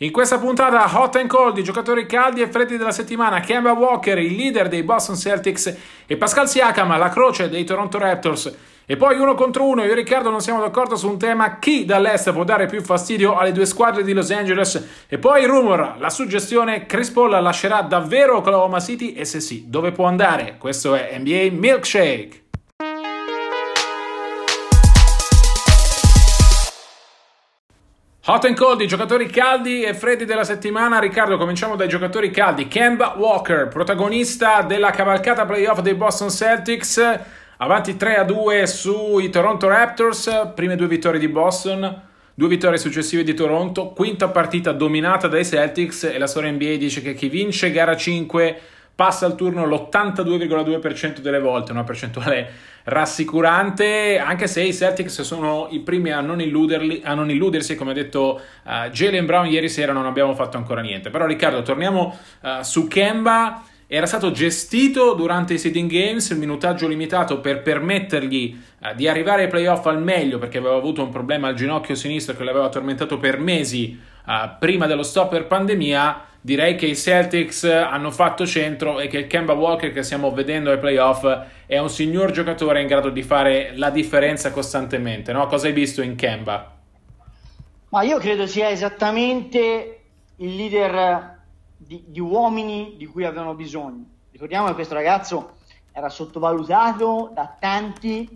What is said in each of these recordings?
In questa puntata hot and cold, i giocatori caldi e freddi della settimana, Kemba Walker, il leader dei Boston Celtics e Pascal Siakam, la croce dei Toronto Raptors. E poi uno contro uno, io e Riccardo non siamo d'accordo su un tema chi dall'est può dare più fastidio alle due squadre di Los Angeles. E poi rumor, la suggestione Chris Paul lascerà davvero Oklahoma City e se sì, dove può andare? Questo è NBA Milkshake. Hot and cold, i giocatori caldi e freddi della settimana. Riccardo, cominciamo dai giocatori caldi. Kemba Walker, protagonista della cavalcata playoff dei Boston Celtics, avanti 3 a 2 sui Toronto Raptors, prime due vittorie di Boston, due vittorie successive di Toronto, quinta partita dominata dai Celtics e la storia NBA dice che chi vince gara 5 passa al turno l'82,2% delle volte, una percentuale rassicurante, anche se i Celtics sono i primi a non, a non illudersi, come ha detto uh, Jalen Brown ieri sera non abbiamo fatto ancora niente. Però Riccardo, torniamo uh, su Kemba, era stato gestito durante i seeding games, il minutaggio limitato per permettergli uh, di arrivare ai playoff al meglio, perché aveva avuto un problema al ginocchio sinistro che l'aveva tormentato per mesi prima dello stop per pandemia direi che i Celtics hanno fatto centro e che il Kemba Walker che stiamo vedendo ai playoff è un signor giocatore in grado di fare la differenza costantemente. No? Cosa hai visto in Kemba? Ma io credo sia esattamente il leader di, di uomini di cui avevano bisogno. Ricordiamo che questo ragazzo era sottovalutato da tanti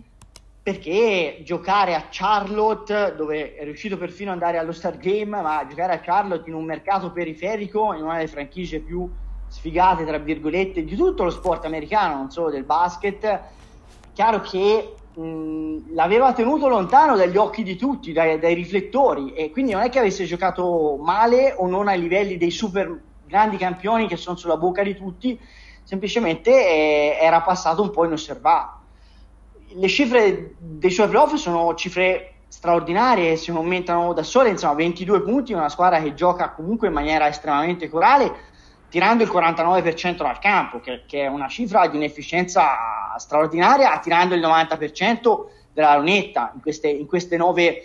perché giocare a Charlotte, dove è riuscito perfino ad andare allo Star Game, ma giocare a Charlotte in un mercato periferico, in una delle franchigie più sfigate, tra virgolette, di tutto lo sport americano, non solo del basket, chiaro che mh, l'aveva tenuto lontano dagli occhi di tutti, dai, dai, riflettori, e quindi non è che avesse giocato male o non ai livelli dei super grandi campioni che sono sulla bocca di tutti, semplicemente eh, era passato un po' inosservato le cifre dei suoi playoff sono cifre straordinarie, si aumentano da sole, insomma 22 punti, una squadra che gioca comunque in maniera estremamente corale, tirando il 49% dal campo, che, che è una cifra di un'efficienza straordinaria, tirando il 90% della lunetta in queste, in queste nove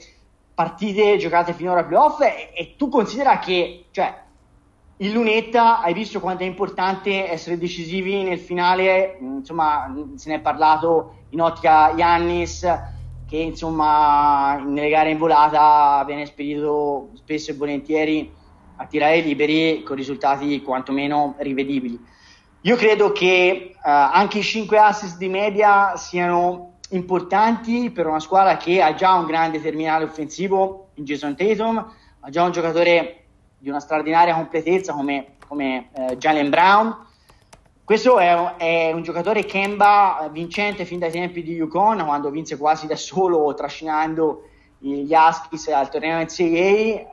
partite giocate finora ai playoff e, e tu considera che cioè, in lunetta hai visto quanto è importante essere decisivi nel finale, insomma se ne è parlato in ottica Yannis che insomma nelle gare in volata viene spedito spesso e volentieri a tirare liberi con risultati quantomeno rivedibili. Io credo che uh, anche i 5 assist di media siano importanti per una squadra che ha già un grande terminale offensivo in Jason Tatum, ha già un giocatore di una straordinaria completezza come, come uh, Jalen Brown, questo è, è, un giocatore Kemba vincente fin dai tempi di Yukon, quando vinse quasi da solo trascinando gli Huskies al torneo NCAA, eh,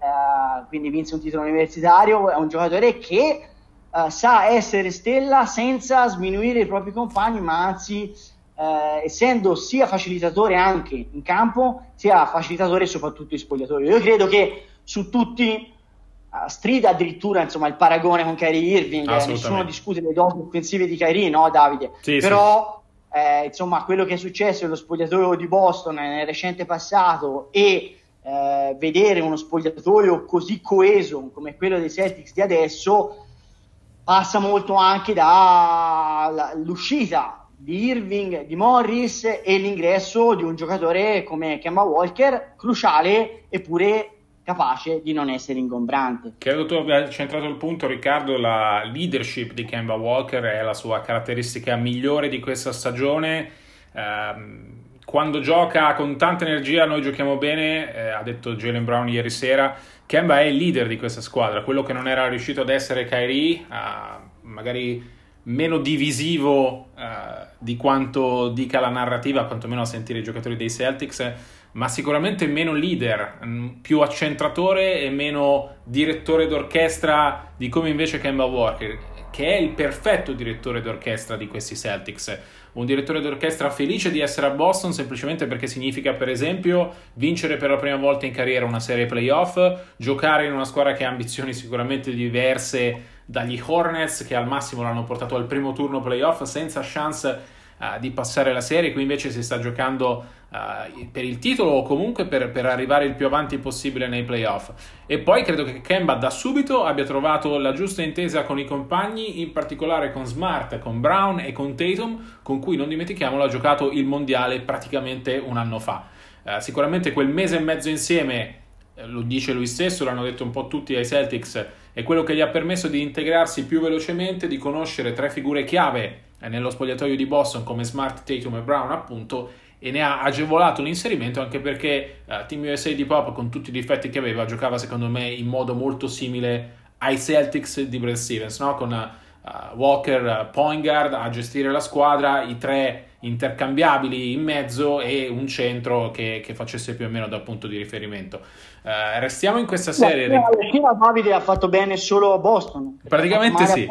quindi vinse un titolo universitario. È un giocatore che eh, sa essere stella senza sminuire i propri compagni, ma anzi, eh, essendo sia facilitatore anche in campo, sia facilitatore soprattutto in spogliatoio. Io credo che su tutti strida addirittura insomma, il paragone con Kyrie Irving, eh, nessuno discute le doti offensive di Kyrie, no Davide? Sì, Però sì. Eh, insomma quello che è successo nello spogliatoio di Boston nel recente passato e eh, vedere uno spogliatoio così coeso come quello dei Celtics di adesso passa molto anche dall'uscita di Irving, di Morris e l'ingresso di un giocatore come Kemba Walker, cruciale eppure capace di non essere ingombrante. Credo tu abbia centrato il punto, Riccardo. La leadership di Kemba Walker è la sua caratteristica migliore di questa stagione. Um, quando gioca con tanta energia noi giochiamo bene, eh, ha detto Jalen Brown ieri sera, Kemba è il leader di questa squadra, quello che non era riuscito ad essere Kyrie, uh, magari meno divisivo uh, di quanto dica la narrativa, quantomeno a sentire i giocatori dei Celtics, ma sicuramente meno leader, mm, più accentratore e meno direttore d'orchestra di come invece Kemba Walker, che è il perfetto direttore d'orchestra di questi Celtics. Un direttore d'orchestra felice di essere a Boston semplicemente perché significa, per esempio, vincere per la prima volta in carriera una serie playoff, giocare in una squadra che ha ambizioni sicuramente diverse dagli Hornets, che al massimo l'hanno portato al primo turno playoff senza chance uh, di passare la serie, qui invece si sta giocando uh, per il titolo o comunque per, per, arrivare il più avanti possibile nei playoff. E poi credo che Kemba da subito abbia trovato la giusta intesa con i compagni, in particolare con Smart, con Brown e con Tatum, con cui non dimentichiamolo ha giocato il mondiale praticamente un anno fa. Uh, sicuramente quel mese e mezzo insieme lo dice lui stesso, l'hanno detto un po' tutti ai Celtics, è quello che gli ha permesso di integrarsi più velocemente, di conoscere tre figure chiave eh, nello spogliatoio di Boston come Smart, Tatum e Brown appunto e ne ha agevolato l'inserimento anche perché uh, Team USA di Pop con tutti i difetti che aveva giocava secondo me in modo molto simile ai Celtics di Brad Stevens no? con uh, Walker uh, point guard a gestire la squadra i tre intercambiabili in mezzo e un centro che, che facesse più o meno da punto di riferimento. Uh, restiamo in questa serie no, Davide ha fatto bene solo a Boston. Praticamente sì.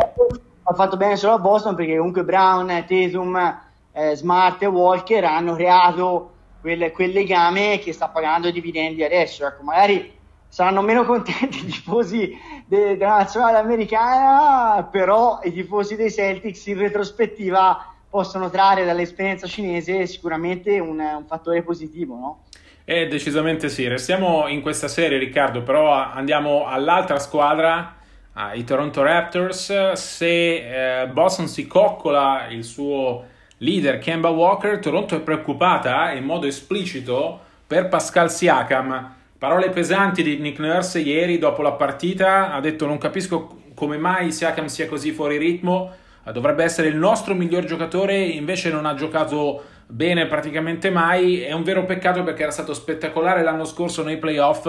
ha fatto bene solo a Boston perché comunque Brown, Tatum, eh, Smart e Walker hanno creato quel, quel, legame che sta pagando dividendi adesso. Ecco, magari saranno meno contenti i tifosi de, della nazionale americana, però i tifosi dei Celtics in retrospettiva possono trarre dall'esperienza cinese sicuramente un, un fattore positivo, no? Eh, decisamente sì. Restiamo in questa serie, Riccardo, però andiamo all'altra squadra ah, i Toronto Raptors. Se eh, Boston si coccola il suo leader Kemba Walker, Toronto è preoccupata in modo esplicito per Pascal Siakam. Parole pesanti di Nick Nurse ieri dopo la partita, ha detto non capisco come mai Siakam sia così fuori ritmo, dovrebbe essere il nostro miglior giocatore, invece non ha giocato bene praticamente mai, è un vero peccato perché era stato spettacolare l'anno scorso nei playoff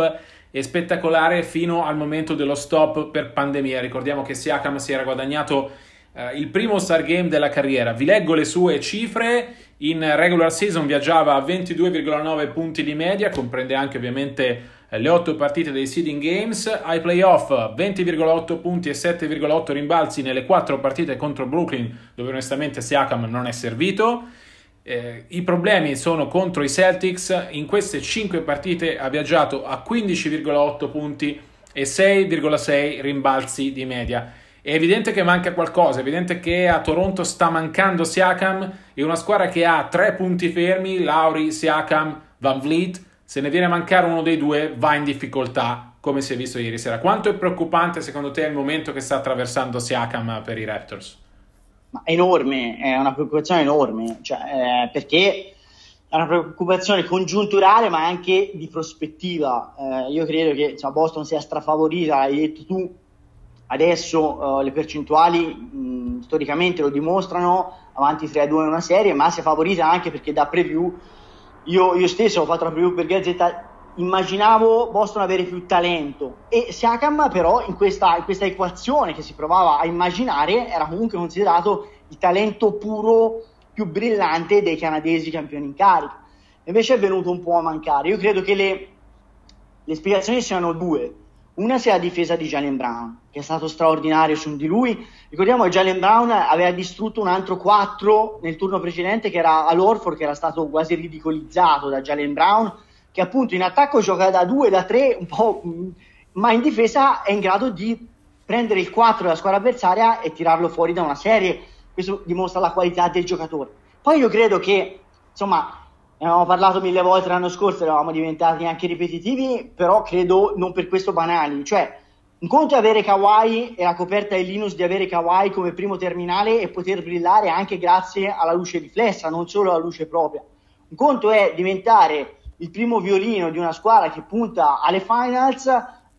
e spettacolare fino al momento dello stop per pandemia. Ricordiamo che Siakam si era guadagnato eh, il primo Star Game della carriera. Vi leggo le sue cifre. In regular season viaggiava a 22,9 punti di media, comprende anche ovviamente eh, le 8 partite dei seeding games. Ai playoff 20,8 punti e 7,8 rimbalzi nelle 4 partite contro Brooklyn, dove onestamente Siakam non è servito. Eh, I problemi sono contro i Celtics, in queste 5 partite ha viaggiato a 15,8 punti e 6,6 rimbalzi di media. È evidente che manca qualcosa, è evidente che a Toronto sta mancando Siakam e una squadra che ha tre punti fermi, Lauri, Siakam, Van Vliet, se ne viene a mancare uno dei due va in difficoltà, come si è visto ieri sera. Quanto è preoccupante secondo te il momento che sta attraversando Siakam per i Raptors? ma enorme, è una preoccupazione enorme, cioè, eh, perché è una preoccupazione congiunturale ma anche di prospettiva. Eh, io credo che insomma, Boston sia strafavorita, hai detto tu, adesso uh, le percentuali mh, storicamente lo dimostrano, avanti 3-2 in una serie, ma sia favorita anche perché da preview, io, io stesso ho fatto la preview per Gazzetta, immaginavo Boston avere più talento. E Siakam però in questa, in questa, equazione che si provava a immaginare era comunque considerato il talento puro più brillante dei canadesi campioni in carica. Invece è venuto un po' a mancare. Io credo che le, le spiegazioni siano due una sia la difesa di Jalen Brown che è stato straordinario su di lui ricordiamo che Jalen Brown aveva distrutto un altro 4 nel turno precedente che era all'Orford che era stato quasi ridicolizzato da Jalen Brown che appunto in attacco gioca da 2, da 3, un po', ma in difesa è in grado di prendere il 4 della squadra avversaria e tirarlo fuori da una serie. Questo dimostra la qualità del giocatore. Poi io credo che, insomma, ne avevamo parlato mille volte l'anno scorso, eravamo diventati anche ripetitivi, però credo non per questo banali. Cioè, un conto è avere Kawhi e la coperta è Linus di avere Kawhi come primo terminale e poter brillare anche grazie alla luce riflessa, non solo alla luce propria. Un conto è diventare il primo violino di una squadra che punta alle finals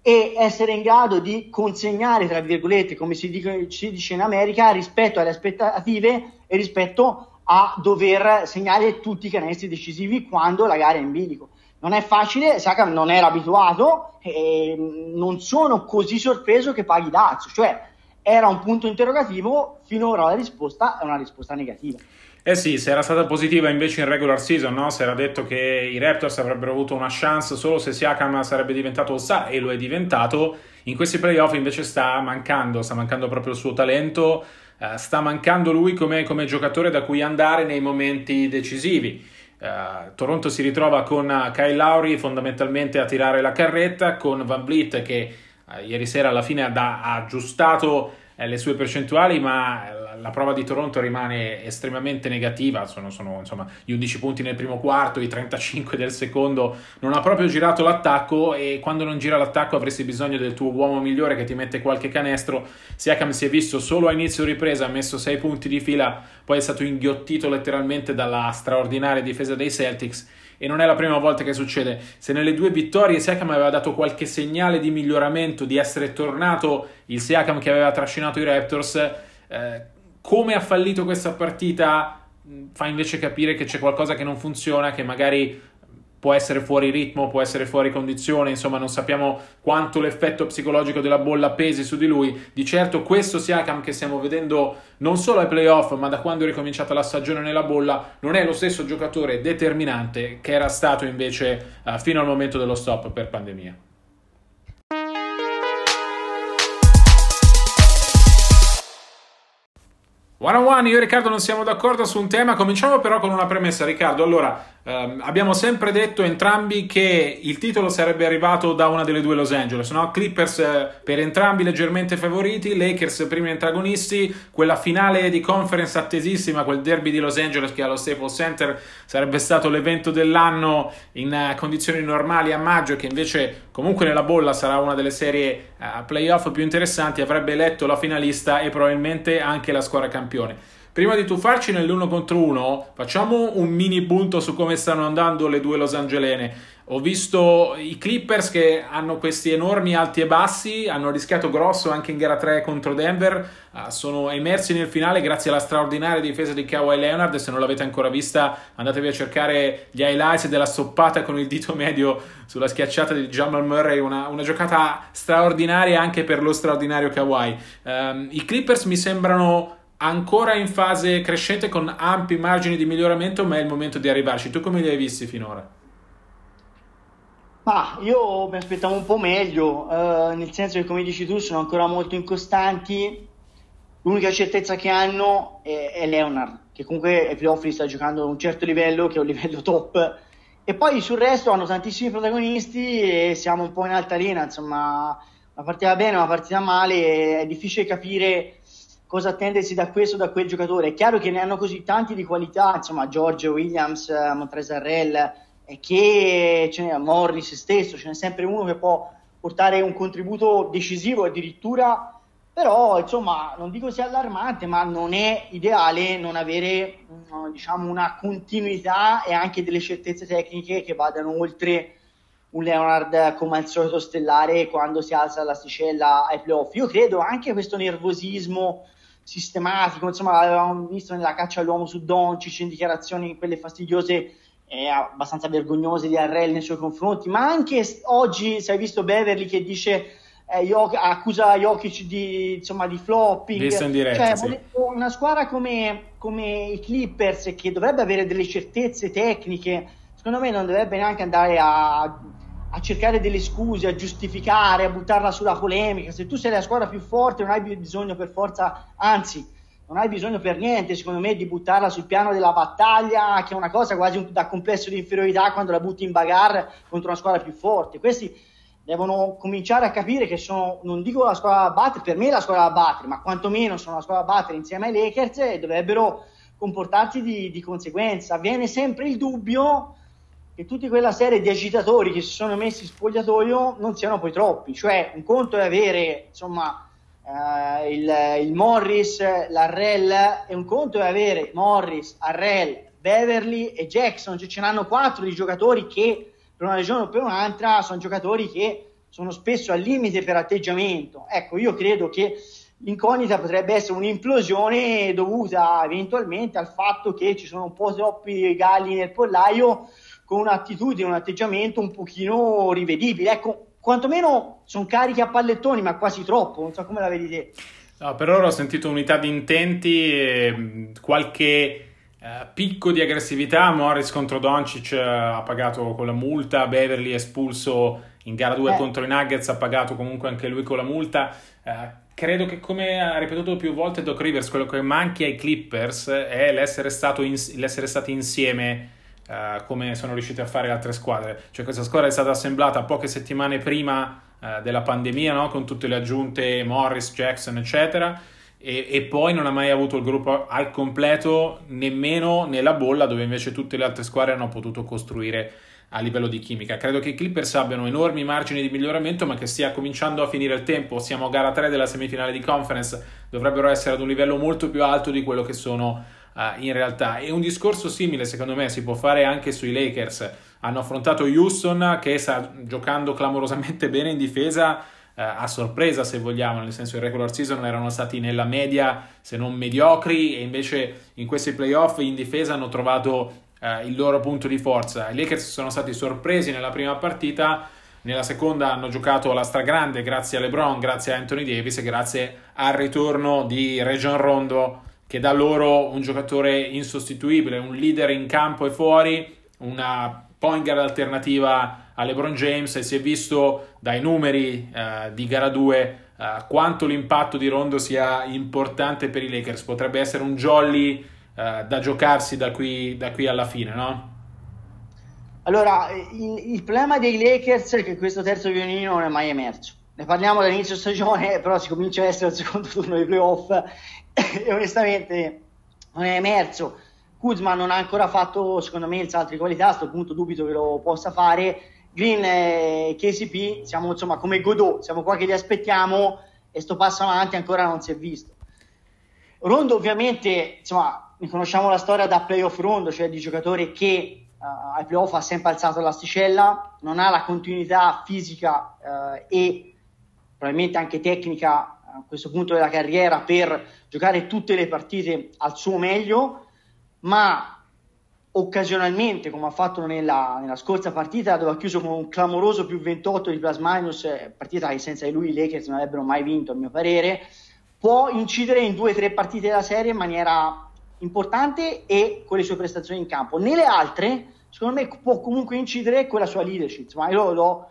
e essere in grado di consegnare, tra virgolette, come si si dice in America, rispetto alle aspettative e rispetto a dover segnare tutti i canestri decisivi quando la gara è in bilico. Non è facile, Siakam non era abituato e non sono così sorpreso che paghi Dazio, cioè era un punto interrogativo, finora la risposta è una risposta negativa. Eh sì, se era stata positiva invece in regular season, no? Si era detto che i Raptors avrebbero avuto una chance solo se Siakam sarebbe diventato All-Star e lo è diventato. In questi playoff invece sta mancando, sta mancando proprio il suo talento, uh, sta mancando lui come, come, giocatore da cui andare nei momenti decisivi. Uh, Toronto si ritrova con Kyle Lowry fondamentalmente a tirare la carretta, con Van Vliet che uh, ieri sera alla fine ha, da, ha aggiustato le sue percentuali, ma la prova di Toronto rimane estremamente negativa, sono, sono insomma, gli 11 punti nel primo quarto, i 35 del secondo, non ha proprio girato l'attacco e quando non gira l'attacco avresti bisogno del tuo uomo migliore che ti mette qualche canestro. Siakam si è visto solo a inizio ripresa, ha messo 6 punti di fila, poi è stato inghiottito letteralmente dalla straordinaria difesa dei Celtics e non è la prima volta che succede. Se nelle due vittorie Siakam aveva dato qualche segnale di miglioramento, di essere tornato il Siakam che aveva trascinato i Raptors, eh, come ha fallito questa partita fa invece capire che c'è qualcosa che non funziona, che magari può essere fuori ritmo, può essere fuori condizione, insomma non sappiamo quanto l'effetto psicologico della bolla pesi su di lui. Di certo questo Siakam che stiamo vedendo non solo ai playoff, ma da quando è ricominciata la stagione nella bolla, non è lo stesso giocatore determinante che era stato invece uh, fino al momento dello stop per pandemia. One on one, io e Riccardo non siamo d'accordo su un tema, cominciamo però con una premessa Riccardo, allora Um, abbiamo sempre detto entrambi che il titolo sarebbe arrivato da una delle due Los Angeles, no? Clippers eh, per entrambi leggermente favoriti, Lakers primi antagonisti, quella finale di conference attesissima, quel derby di Los Angeles che allo Staples Center sarebbe stato l'evento dell'anno in uh, condizioni normali a maggio, che invece comunque nella bolla sarà una delle serie uh, playoff più interessanti, avrebbe eletto la finalista e probabilmente anche la squadra campione. Prima di tuffarci nell'uno contro uno, facciamo un mini punto su come stanno andando le due Los Angelene. Ho visto i Clippers che hanno questi enormi alti e bassi, hanno rischiato grosso anche in gara 3 contro Denver, uh, sono emersi nel finale grazie alla straordinaria difesa di Kawhi Leonard. Se non l'avete ancora vista, andatevi a cercare gli highlights della stoppata con il dito medio sulla schiacciata di Jamal Murray, una, una giocata straordinaria anche per lo straordinario Kawhi. Um, I Clippers mi sembrano ancora in fase crescente con ampi margini di miglioramento, ma è il momento di arrivarci. Tu come li hai visti finora? Ma io mi aspettavo un po' meglio, eh, nel senso che come dici tu sono ancora molto incostanti. L'unica certezza che hanno è, è Leonard, che comunque ai playoff sta giocando a un certo livello, che è un livello top. E poi sul resto hanno tantissimi protagonisti e siamo un po' in altalena, insomma, una partita bene, una partita male, è difficile capire cosa attendersi da questo o da quel giocatore. È chiaro che ne hanno così tanti di qualità, insomma, George Williams, eh, Montresarrell, e che ce n'è Morris stesso, ce n'è sempre uno che può portare un contributo decisivo addirittura, però insomma non dico sia allarmante, ma non è ideale non avere diciamo, una continuità e anche delle certezze tecniche che vadano oltre un Leonard come al solito stellare quando si alza l'asticella ai playoff. Io credo anche questo nervosismo sistematico, insomma l'avevamo visto nella caccia all'uomo su Doncic, in dichiarazioni quelle fastidiose e abbastanza vergognose di Arrel nei suoi confronti, ma anche oggi si è visto Beverly che dice eh, Jok- accusa Jokic di, insomma, di flopping, Visto in diretta, cioè, sì. una squadra come, come i Clippers che dovrebbe avere delle certezze tecniche, secondo me non dovrebbe neanche andare a a cercare delle scuse, a giustificare, a buttarla sulla polemica. Se tu sei la squadra più forte, non hai bisogno per forza, anzi, non hai bisogno per niente, secondo me, di buttarla sul piano della battaglia, che è una cosa quasi da complesso di inferiorità quando la butti in bagarre contro una squadra più forte. Questi devono cominciare a capire che sono, non dico la squadra da battere, per me è la squadra da battere, ma quantomeno sono la squadra da battere insieme ai Lakers e dovrebbero comportarsi di, di conseguenza. Viene sempre il dubbio che tutta quella serie di agitatori che si sono messi in spogliatoio non siano poi troppi. Cioè, un conto è avere insomma eh, il, il, Morris, l'Arrell, e un conto è avere Morris, Arrell, Beverly e Jackson. Cioè, ce n'hanno quattro di giocatori che per una regione o per un'altra sono giocatori che sono spesso al limite per atteggiamento. Ecco, io credo che l'incognita potrebbe essere un'implosione dovuta eventualmente al fatto che ci sono un po' troppi galli nel pollaio con un'attitudine, un atteggiamento un pochino rivedibile. Ecco, quantomeno sono carichi a pallettoni, ma quasi troppo, non so come la vedi te. No, per ora ho sentito unità di intenti e qualche uh, picco di aggressività. Morris contro Doncic uh, ha pagato con la multa, Beverly espulso in gara 2 eh. contro i Nuggets, ha pagato comunque anche lui con la multa. Uh, credo che come ha ripetuto più volte Doc Rivers, quello che manchi ai Clippers è l'essere, in, l'essere stati insieme uh, come sono riusciti a fare le altre squadre. Cioè questa squadra è stata assemblata poche settimane prima uh, della pandemia, no? con tutte le aggiunte Morris, Jackson, eccetera. E, e, poi non ha mai avuto il gruppo al completo nemmeno nella bolla dove invece tutte le altre squadre hanno potuto costruire a livello di chimica. Credo che i Clippers abbiano enormi margini di miglioramento, ma che stia cominciando a finire il tempo. Siamo a gara 3 della semifinale di conference, dovrebbero essere ad un livello molto più alto di quello che sono uh, in realtà. E un discorso simile, secondo me, si può fare anche sui Lakers. Hanno affrontato Houston, che sta giocando clamorosamente bene in difesa. Uh, a sorpresa se vogliamo, nel senso che in regular season erano stati nella media se non mediocri e invece in questi playoff in difesa hanno trovato eh, il loro punto di forza. I Lakers sono stati sorpresi nella prima partita, nella seconda hanno giocato alla stragrande grazie a LeBron, grazie a Anthony Davis e grazie al ritorno di Region Rondo che dà loro un giocatore insostituibile, un leader in campo e fuori, una point guard alternativa a LeBron James e si è visto dai numeri eh, di gara 2 eh, quanto l'impatto di Rondo sia importante per i Lakers. Potrebbe essere un jolly eh, da giocarsi da qui, da qui, alla fine, no? Allora, il, il, problema dei Lakers è che questo terzo violino non è mai emerso. Ne parliamo dall'inizio stagione, però si comincia a essere il secondo turno dei playoff e onestamente non è emerso. Kuzma non ha ancora fatto, secondo me, il salto di qualità, a questo punto dubito che lo possa fare. Green e KCP siamo insomma come Godot, siamo qua che li aspettiamo e sto passo avanti ancora non si è visto. Rondo ovviamente, insomma, conosciamo la storia da playoff rondo, cioè di giocatore che uh, ai playoff ha sempre alzato l'asticella, non ha la continuità fisica uh, e probabilmente anche tecnica a questo punto della carriera per giocare tutte le partite al suo meglio, ma occasionalmente, come ha fatto nella, nella scorsa partita, dove ha chiuso con un clamoroso più 28 di plus minus, eh, partita che senza di lui i Lakers non avrebbero mai vinto, a mio parere, può incidere in due o tre partite della serie in maniera importante e con le sue prestazioni in campo. Nelle altre, secondo me, può comunque incidere con la sua leadership. Ma io l'ho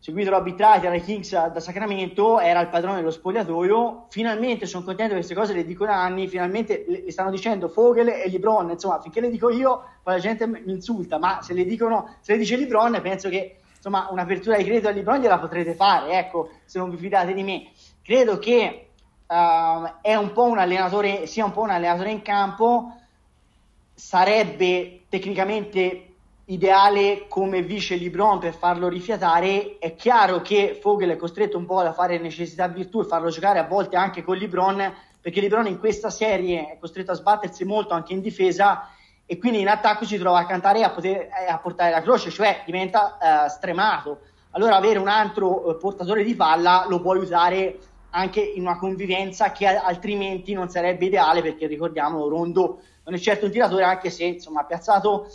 seguito l'arbitraggio ai Kings da Sacramento, era il padrone dello spogliatoio. Finalmente sono contento che queste cose le dico da anni. Finalmente le stanno dicendo Fogel e Libron. Insomma, finché le dico io, poi la gente mi insulta. Ma se le, dicono, se le dice Libron, penso che insomma, un'apertura di credito a Libron gliela potrete fare. Ecco, se non vi fidate di me. Credo che uh, è un po' un allenatore, sia un po' un allenatore in campo, sarebbe tecnicamente ideale come vice Libron per farlo rifiatare. È chiaro che Fogel è costretto un po' a fare necessità virtù e farlo giocare a volte anche con Libron, perché Libron in questa serie è costretto a sbattersi molto anche in difesa e quindi in attacco si trova a cantare e a, poter, a portare la croce, cioè diventa uh, stremato. Allora avere un altro uh, portatore di palla lo può aiutare anche in una convivenza che altrimenti non sarebbe ideale perché ricordiamo Rondo non è certo un tiratore anche se insomma ha piazzato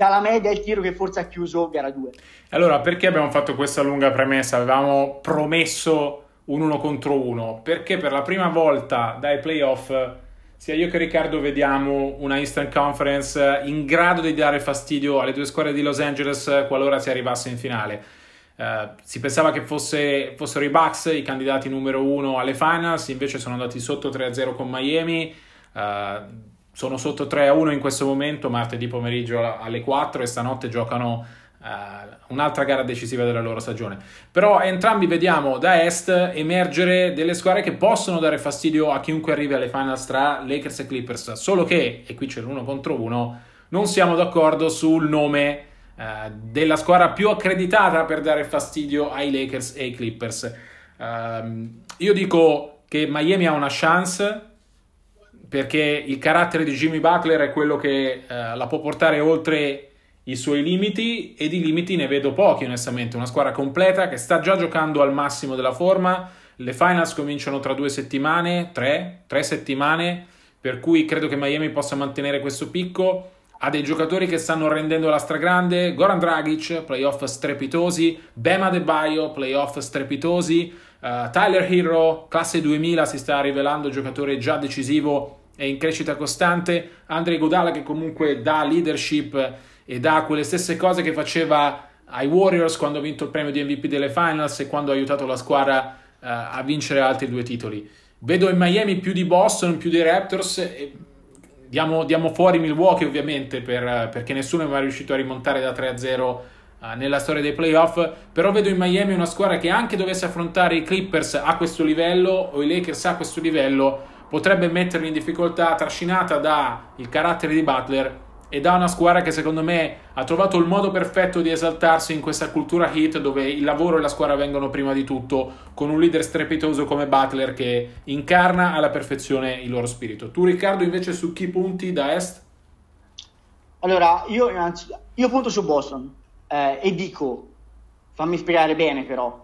dalla media il tiro che forse ha chiuso gara 2 allora perché abbiamo fatto questa lunga premessa? Avevamo promesso un uno contro uno. Perché per la prima volta dai playoff sia io che Riccardo vediamo una instant conference in grado di dare fastidio alle due squadre di Los Angeles qualora si arrivasse in finale. Uh, si pensava che fosse, fossero i Bucks i candidati numero uno alle finals, invece sono andati sotto 3-0 con Miami. Uh, sono sotto 3-1 in questo momento, martedì pomeriggio alle 4 e stanotte giocano uh, un'altra gara decisiva della loro stagione. Però entrambi vediamo da est emergere delle squadre che possono dare fastidio a chiunque arrivi alle finals tra Lakers e Clippers, solo che, e qui c'è l'uno contro uno, non siamo d'accordo sul nome eh, della squadra più accreditata per dare fastidio ai Lakers e ai Clippers. Uh, io dico che Miami ha una chance perché il carattere di Jimmy Butler è quello che uh, la può portare oltre i suoi limiti e di limiti ne vedo pochi onestamente, una squadra completa che sta già giocando al massimo della forma, Le finals cominciano tra due settimane, tre, tre settimane, per cui credo che Miami possa mantenere questo picco. Ha dei giocatori che stanno rendendo la stragrande, Goran Dragic, playoff strepitosi, Bema De Baio, playoff strepitosi, uh, Tyler Hero, classe 2000, si sta rivelando giocatore già decisivo e in crescita costante, Andrei Godala che comunque dà leadership e dà quelle stesse cose che faceva ai Warriors quando ha vinto il premio di MVP delle finals e quando ha aiutato la squadra uh, a vincere altri due titoli. Vedo in Miami più di Boston, più dei Raptors. Diamo, diamo fuori Milwaukee ovviamente per, perché nessuno è mai riuscito a rimontare da 3-0 uh, eh, nella storia dei playoff. Però vedo in Miami una squadra che anche dovesse affrontare i Clippers a questo livello o i Lakers a questo livello potrebbe metterli in difficoltà trascinata dal carattere di Butler ed ha una squadra che secondo me ha trovato il modo perfetto di esaltarsi in questa cultura hit dove il lavoro e la squadra vengono prima di tutto, con un leader strepitoso come Butler che incarna alla perfezione il loro spirito. Tu Riccardo invece su chi punti da est? Allora, io, io punto su Boston eh, e dico, fammi spiegare bene però,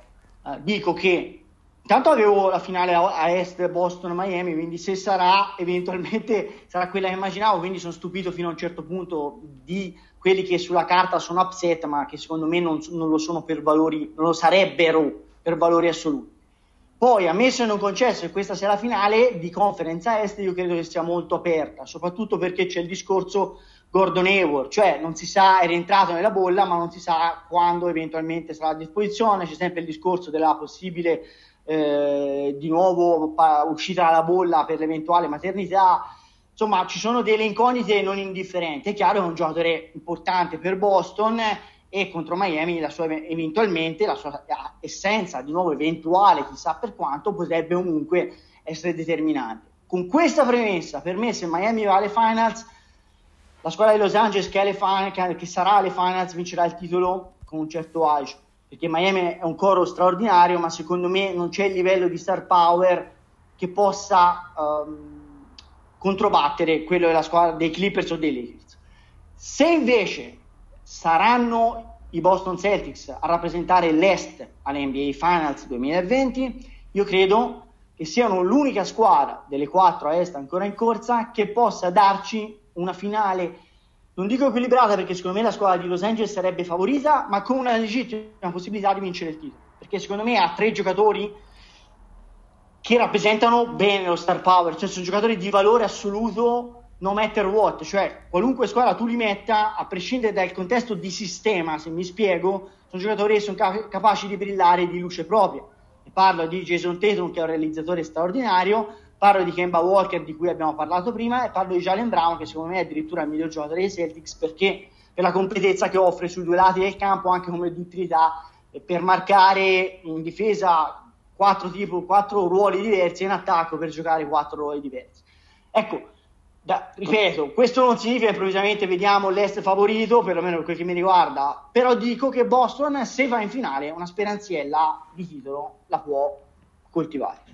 eh, dico che Intanto avevo la finale a, est Boston-Miami, quindi se sarà eventualmente sarà quella che immaginavo, quindi sono stupito fino a un certo punto di quelli che sulla carta sono upset, ma che secondo me non, non lo sono per valori, non lo sarebbero per valori assoluti. Poi, ammesso e non concesso che questa sia la finale di conferenza est, io credo che sia molto aperta, soprattutto perché c'è il discorso Gordon Hayward, cioè non si sa, è rientrato nella bolla, ma non si sa quando eventualmente sarà a disposizione, c'è sempre il discorso della possibile eh, di nuovo pa- uscita dalla bolla per l'eventuale maternità. Insomma, ci sono delle incognite non indifferenti. È chiaro che è un giocatore importante per Boston e contro Miami la sua, eventualmente la sua essenza, di nuovo eventuale, chissà per quanto, potrebbe comunque essere determinante. Con questa premessa, per me se Miami va alle finals, la squadra di Los Angeles che, fin- che sarà alle finals vincerà il titolo con un certo agio perché Miami è un coro straordinario, ma secondo me non c'è il livello di star power che possa um, controbattere quello della squadra dei Clippers o dei Lakers. Se invece saranno i Boston Celtics a rappresentare l'Est alle NBA Finals 2020, io credo che siano l'unica squadra delle quattro a Est ancora in corsa che possa darci una finale non dico equilibrata perché secondo me la squadra di Los Angeles sarebbe favorita, ma con una legittima possibilità di vincere il titolo. Perché secondo me ha tre giocatori che rappresentano bene lo star power, cioè sono giocatori di valore assoluto no matter what, cioè qualunque squadra tu li metta, a prescindere dal contesto di sistema, se mi spiego, sono giocatori che sono cap- capaci di brillare di luce propria. E parlo di Jason Tatum che è un realizzatore straordinario, Parlo di Kemba Walker di cui abbiamo parlato prima e parlo di Jalen Brown che secondo me è addirittura il miglior giocatore dei Celtics perché per la completezza che offre sui due lati del campo anche come d'utilità per marcare in difesa quattro, tipo, quattro ruoli diversi e in attacco per giocare quattro ruoli diversi. Ecco, da, ripeto, questo non significa improvvisamente vediamo l'Est favorito, perlomeno per quel che mi riguarda, però dico che Boston, se va in finale, una speranziella di titolo la può coltivare.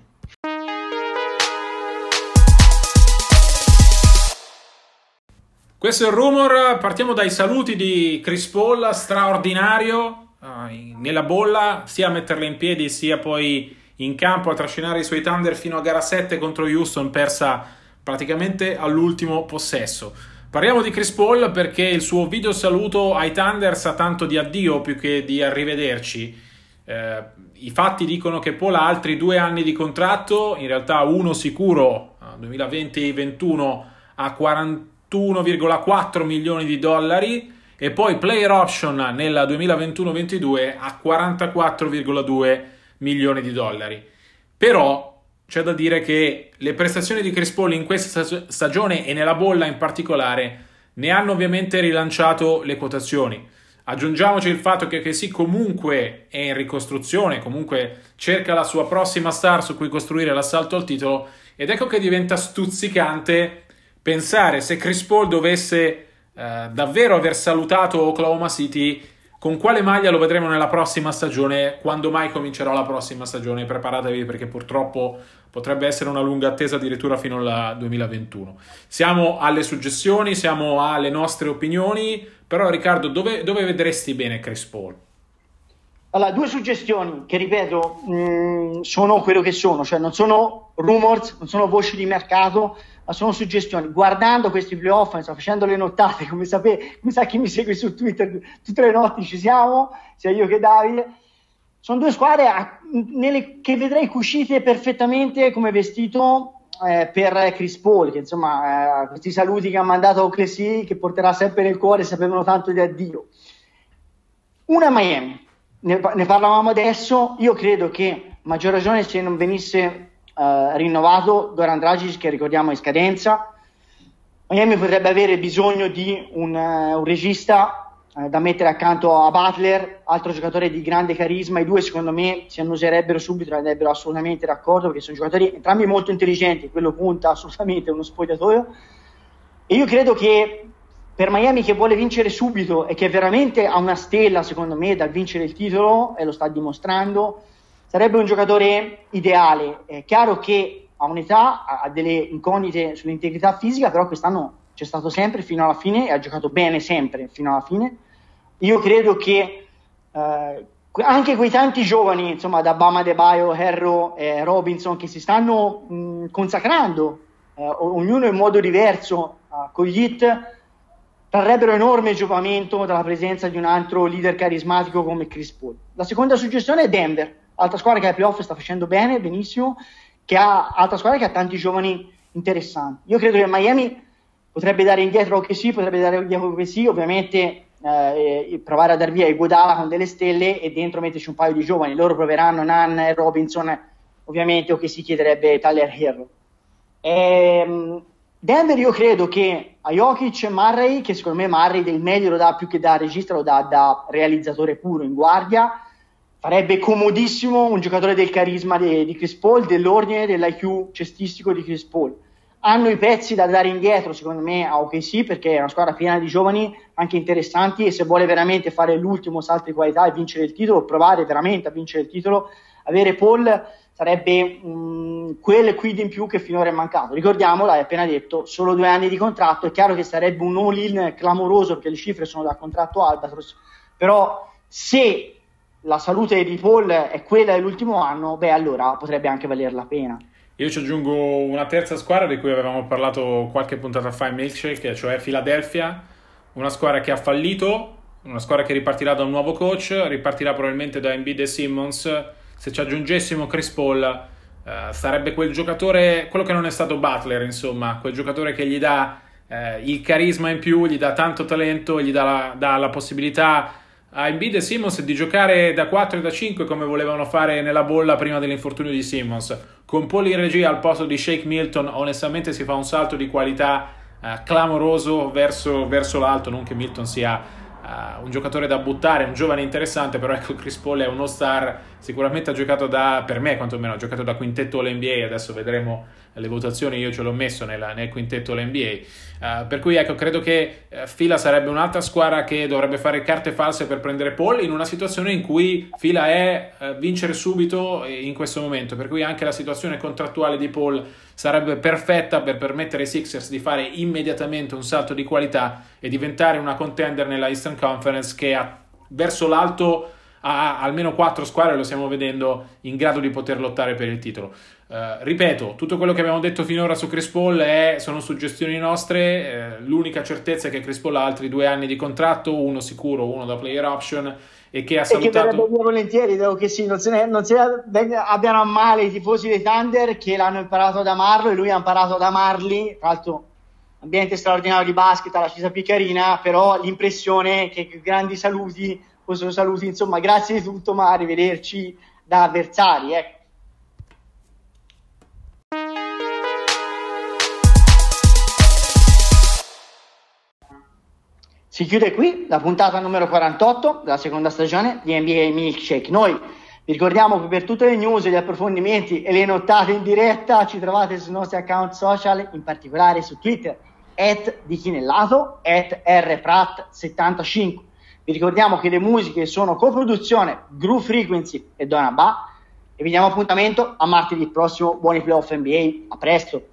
Questo è il rumor, partiamo dai saluti di Chris Paul, straordinario, uh, nella bolla, sia a metterla in piedi sia poi in campo a trascinare i suoi Thunder fino a gara 7 contro Houston, persa praticamente all'ultimo possesso. Parliamo di Chris Paul perché il suo video saluto ai Thunder sa tanto di addio più che di arrivederci. Eh, I fatti dicono che Paul ha altri due anni di contratto, in realtà uno sicuro, 2020-21 a 40 21,4 milioni di dollari e poi player option nel 2021-22 a 44,2 milioni di dollari. Però c'è da dire che le prestazioni di Chris Paul in questa stagione e nella bolla in particolare ne hanno ovviamente rilanciato le quotazioni. Aggiungiamoci il fatto che, sì, comunque è in ricostruzione, comunque cerca la sua prossima star su cui costruire l'assalto al titolo ed ecco che diventa stuzzicante pensare se Chris Paul dovesse eh, davvero aver salutato Oklahoma City, con quale maglia lo vedremo nella prossima stagione, quando mai comincerà la prossima stagione? Preparatevi perché purtroppo potrebbe essere una lunga attesa addirittura fino al 2021. Siamo alle suggestioni, siamo alle nostre opinioni, però Riccardo, dove, dove vedresti bene Chris Paul? Allora, due suggestioni che ripeto mh, mm, sono quello che sono, cioè non sono rumors, non sono voci di mercato, ma sono suggestioni. Guardando questi playoff, sto facendo le nottate, come, sape, come sa chi mi segue su Twitter, tutte le notti ci siamo, sia io che Davide. Sono due squadre a, nelle, che vedrei cucite perfettamente come vestito eh, per Chris Paul, che insomma eh, questi saluti che ha mandato Clesi, che porterà sempre nel cuore, sapevano tanto di addio. Una Miami, ne, ne parlavamo adesso, io credo che maggior ragione se non venisse eh, rinnovato Goran Dragic che ricordiamo in scadenza. Miami potrebbe avere bisogno di un, uh, un regista uh, da mettere accanto a Butler, altro giocatore di grande carisma. I due, secondo me, si annuserebbero subito, andrebbero assolutamente d'accordo perché sono giocatori entrambi molto intelligenti. Quello punta assolutamente uno spogliatoio. E io credo che per Miami che vuole vincere subito e che veramente ha una stella, secondo me, da vincere il titolo e lo sta dimostrando sarebbe un giocatore ideale. È chiaro che ha un'età, ha delle incognite sull'integrità fisica, però quest'anno c'è stato sempre fino alla fine e ha giocato bene sempre fino alla fine. Io credo che eh, anche quei tanti giovani, insomma, da Bama De Baio, Herro e Robinson, che si stanno mh, consacrando, eh, ognuno in modo diverso, con gli hit, trarrebbero enorme giovamento dalla presenza di un altro leader carismatico come Chris Paul. La seconda suggestione è Denver altra squadra che ai playoff sta facendo bene, benissimo, che ha altra squadra che ha tanti giovani interessanti. Io credo che Miami potrebbe dare indietro che sì, potrebbe dare indietro che sì, ovviamente eh, provare a dar via i Godala con delle stelle e dentro metterci un paio di giovani. Loro proveranno Nan e Robinson, ovviamente, o che si chiederebbe Tyler Hero. Ehm, Denver io credo che a Jokic e Murray, che secondo me Murray del meglio lo dà più che da regista, lo dà da realizzatore puro in guardia, farebbe comodissimo un giocatore del carisma di, di Chris Paul, dell'ordine, dell'IQ cestistico di Chris Paul. Hanno i pezzi da dare indietro, secondo me, a OKC, perché è una squadra piena di giovani anche interessanti e se vuole veramente fare l'ultimo salto di qualità e vincere il titolo, provare veramente a vincere il titolo, avere Paul sarebbe mh, quel quid in più che finora è mancato. Ricordiamolo, hai appena detto, solo due anni di contratto, è chiaro che sarebbe un all-in clamoroso perché le cifre sono da contratto Albatros, però se la salute di Paul è quella dell'ultimo anno, beh allora potrebbe anche valer la pena. Io ci aggiungo una terza squadra di cui avevamo parlato qualche puntata fa in Milkshake, cioè Philadelphia, una squadra che ha fallito, una squadra che ripartirà da un nuovo coach, ripartirà probabilmente da Embiid e Simmons. Se ci aggiungessimo Chris Paul, eh, sarebbe quel giocatore, quello che non è stato Butler, insomma, quel giocatore che gli dà eh, il carisma in più, gli dà tanto talento, gli dà la, dà la possibilità a Embiid e Simmons di giocare da 4 e da 5 come volevano fare nella bolla prima dell'infortunio di Simmons. Con Paul in regia al posto di Shake Milton, onestamente si fa un salto di qualità eh, clamoroso verso, verso l'alto, non che Milton sia uh, un giocatore da buttare, un giovane interessante, però ecco Chris Paul è uno star, sicuramente ha giocato da, per me quantomeno, ha giocato da quintetto all'NBA, adesso vedremo le votazioni io ce l'ho messo nella, nel quintetto l'NBA. Uh, eh, per cui ecco, credo che uh, Fila sarebbe un'altra squadra che dovrebbe fare carte false per prendere Paul in una situazione in cui Fila è uh, vincere subito in questo momento. Per cui anche la situazione contrattuale di Paul sarebbe perfetta per permettere ai Sixers di fare immediatamente un salto di qualità e diventare una contender nella Eastern Conference che ha verso l'alto ha almeno quattro squadre, lo stiamo vedendo, in grado di poter lottare per il titolo. Uh, ripeto, tutto quello che abbiamo detto finora su Chris Paul è, sono suggestioni nostre, eh, l'unica certezza è che Chris Paul ha altri due anni di contratto, uno sicuro, uno da player option e che ha salutato... E che via volentieri, devo che sì, non se, ne, non se ne abbiano a male i tifosi dei Thunder che l'hanno imparato ad amarlo e lui ha imparato ad amarli, tra l'altro ambiente straordinario di basket, la Cisa Piccarina, però l'impressione che grandi saluti fossero saluti, insomma, grazie di tutto, ma arrivederci da avversari, ecco. Si chiude qui la puntata numero 48 della seconda stagione di NBA Milkshake. Noi vi ricordiamo che per tutte le news, gli approfondimenti e le nottate in diretta ci trovate sui nostri account social, in particolare su Twitter, at di Chinellato, at rprat75. Vi ricordiamo che le musiche sono coproduzione Groove Frequency e Donna Ba e vi diamo appuntamento a martedì prossimo. Buoni playoff NBA, a presto!